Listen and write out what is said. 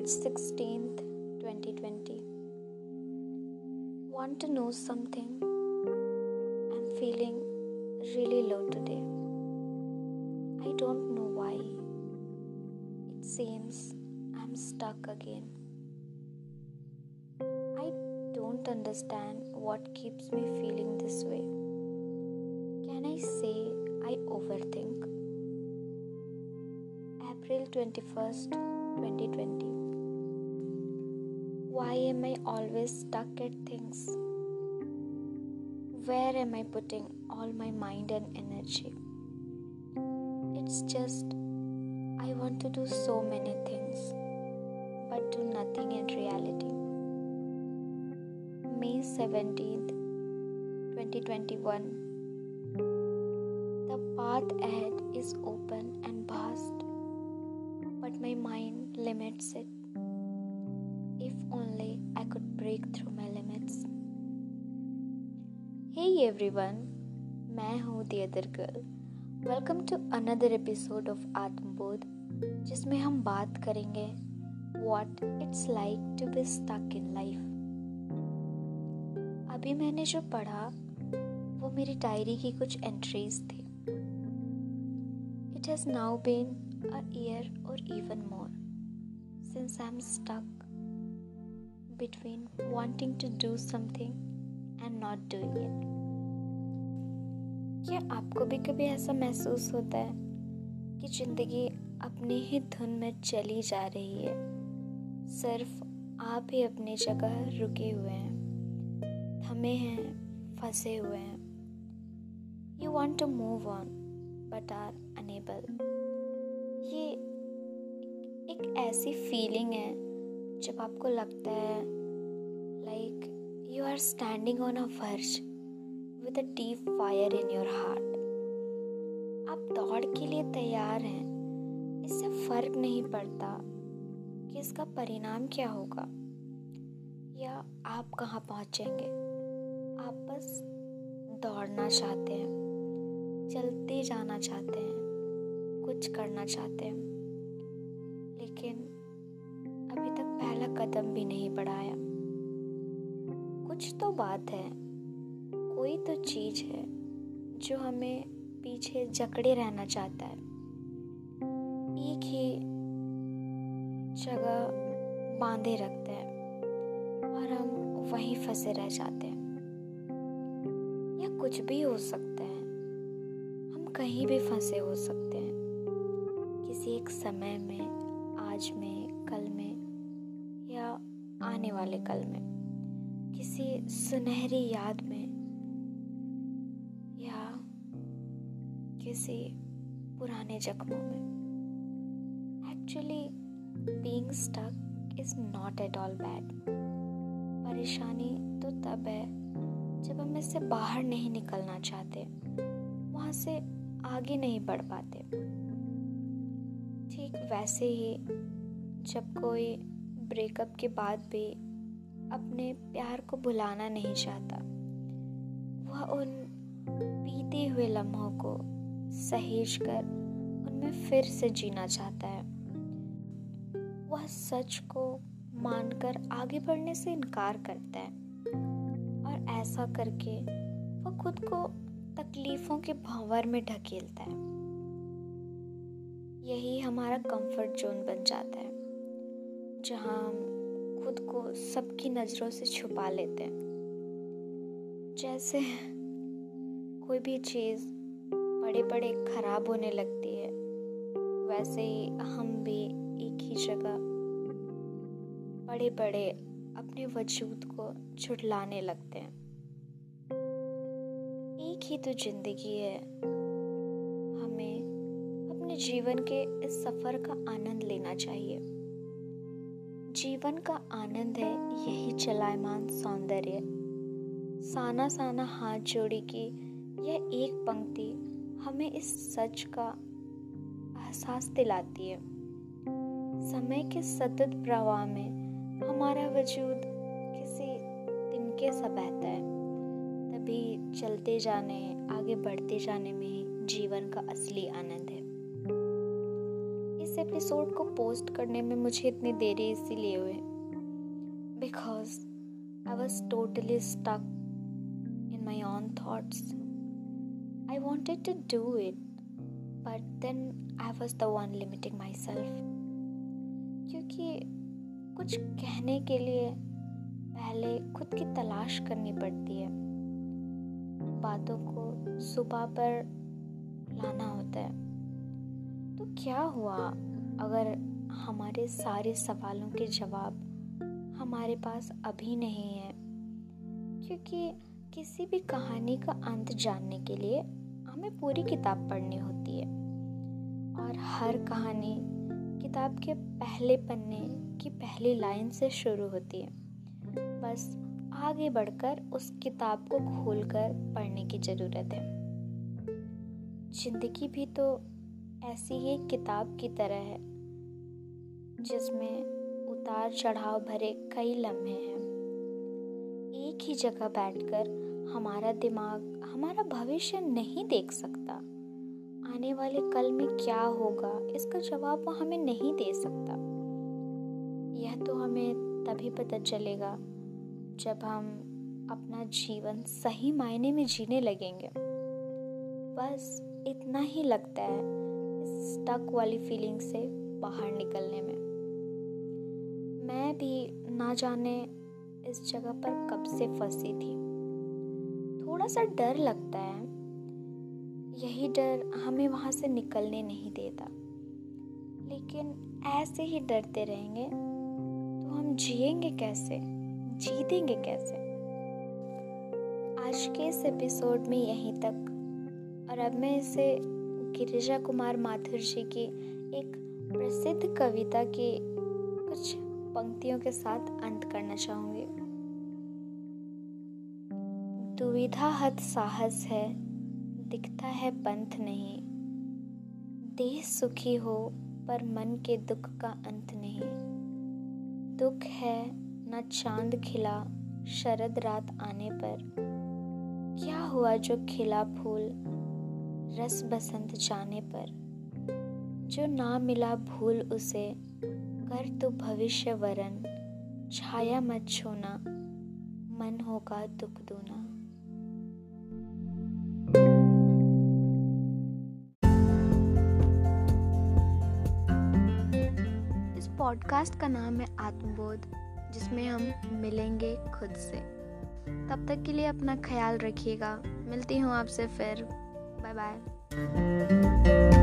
March 16th, 2020. Want to know something? I'm feeling really low today. I don't know why. It seems I'm stuck again. I don't understand what keeps me feeling this way. Can I say I overthink? April 21st, 2020. Why am I always stuck at things? Where am I putting all my mind and energy? It's just I want to do so many things, but do nothing in reality. May 17th, 2021. The path ahead is open and vast, but my mind limits it. Only I could break through my limits. Hey everyone, मैं हूँ the other girl. Welcome to another episode of Atmabodh जिसमें हम बात करेंगे what it's like to be stuck in life अभी मैंने जो पढ़ा वो मेरी डायरी की कुछ एंट्रीज थी। Has now been a year और even more since I am stuck between wanting to do something and not doing it. क्या आपको भी कभी ऐसा महसूस होता है कि ज़िंदगी अपनी ही धुन में चली जा रही है? सिर्फ़ आप ही अपनी जगह रुके हुए हैं, थमे हैं, फंसे हुए हैं। You want to move on but are unable ये एक ऐसी फीलिंग है जब आपको लगता है like you are standing on a verge with a deep fire in your heart आप दौड़ के लिए तैयार हैं। इससे फ़र्क नहीं पड़ता कि इसका परिणाम क्या होगा या आप कहाँ पहुँचेंगे। आप बस दौड़ना चाहते हैं, चलते जाना चाहते हैं, कुछ करना चाहते हैं। लेकिन पहला कदम भी नहीं बढ़ाया। कुछ तो बात है, कोई तो चीज़ है जो हमें पीछे जकड़े रहना चाहता है। एक ही जगह बांधे रखते हैं और हम वहीं फंसे रह जाते हैं। या कुछ भी हो सकता है, हम कहीं भी फंसे हो सकते हैं। किसी एक समय में, आज में, कल में या आने वाले कल में, किसी सुनहरी याद में, या किसी पुराने जख्मों में। Actually being stuck is not at all bad परेशानी तो तब है, जब हम इससे बाहर नहीं निकलना चाहते, वहाँ से आगे नहीं बढ़ पाते। ठीक वैसे ही, जब कोई ब्रेकअप के बाद भी अपने प्यार को भुलाना नहीं चाहता। वह उन बीते हुए लम्हों को सहेज कर उनमें फिर से जीना चाहता है। वह सच को मानकर आगे बढ़ने से इनकार करता है। और ऐसा करके वह खुद को तकलीफ़ों के भंवर में ढकेलता है। यही हमारा कंफर्ट जोन बन जाता है। जहाँ हम खुद को सबकी नज़रों से छुपा लेते हैं। जैसे कोई भी चीज़ बड़े बड़े ख़राब होने लगती है, वैसे ही हम भी एक ही जगह बड़े बड़े अपने वजूद को छुटलाने लगते हैं। एक ही तो ज़िंदगी है। हमें अपने जीवन के इस सफ़र का आनंद लेना चाहिए। जीवन का आनंद है, यही चलायमान सौंदर्य। साना साना हाथ जोड़ी की यह एक पंक्ति हमें इस सच का एहसास दिलाती है। समय के सतत प्रवाह में हमारा वजूद किसी तिनके सा बहता है। तभी चलते जाने, आगे बढ़ते जाने में जीवन का असली आनंद है। एपिसोड को पोस्ट करने में मुझे इतनी देरी इसीलिए हुए because I was totally stuck in my own thoughts I wanted to do it but then I was the one limiting myself क्योंकि कुछ कहने के लिए पहले खुद की तलाश करनी पड़ती है। बातों को सुबह पर लाना होता है। तो क्या हुआ? अगर हमारे सारे सवालों के जवाब हमारे पास अभी नहीं है, क्योंकि किसी भी कहानी का अंत जानने के लिए हमें पूरी किताब पढ़नी होती है। और हर कहानी किताब के पहले पन्ने की पहली लाइन से शुरू होती है। बस आगे बढ़कर उस किताब को खोलकर पढ़ने की ज़रूरत है। ज़िंदगी भी तो ऐसी ही किताब की तरह है, जिसमें उतार चढ़ाव भरे कई लम्हे हैं। एक ही जगह बैठकर हमारा दिमाग हमारा भविष्य नहीं देख सकता। आने वाले कल में क्या होगा, इसका जवाब वो हमें नहीं दे सकता। यह तो हमें तभी पता चलेगा जब हम अपना जीवन सही मायने में जीने लगेंगे। बस इतना ही लगता है। स्टक वाली फीलिंग से बाहर निकलने में। मैं भी ना जाने इस जगह पर कब से फंसी थी। थोड़ा सा डर लगता है। यही डर हमें वहाँ से निकलने नहीं देता। लेकिन ऐसे ही डरते रहेंगे तो हम जिएँगे कैसे? जीतेंगे कैसे? आज के इस एपिसोड में यहीं तक। और अब मैं इसे गिरिजा कुमार माथुर जी की एक प्रसिद्ध कविता की कुछ पंक्तियों के साथ अंत करना चाहूँगी। दुविधा हत साहस है, दिखता है पंथ नहीं। देह सुखी हो, पर मन के दुख का अंत नहीं। दुख है, न चाँद खिला, शरद रात आने पर। क्या हुआ जो खिला फूल रस बसंत जाने पर। जो ना मिला भूल उसे, कर तो भविष्य वरन। छाया मत छोना, मन होगा दुख दूना। इस पॉडकास्ट का नाम है आत्मबोध, जिसमें हम मिलेंगे खुद से। तब तक के लिए अपना ख्याल रखिएगा। मिलती हूँ आपसे फिर। 拜拜。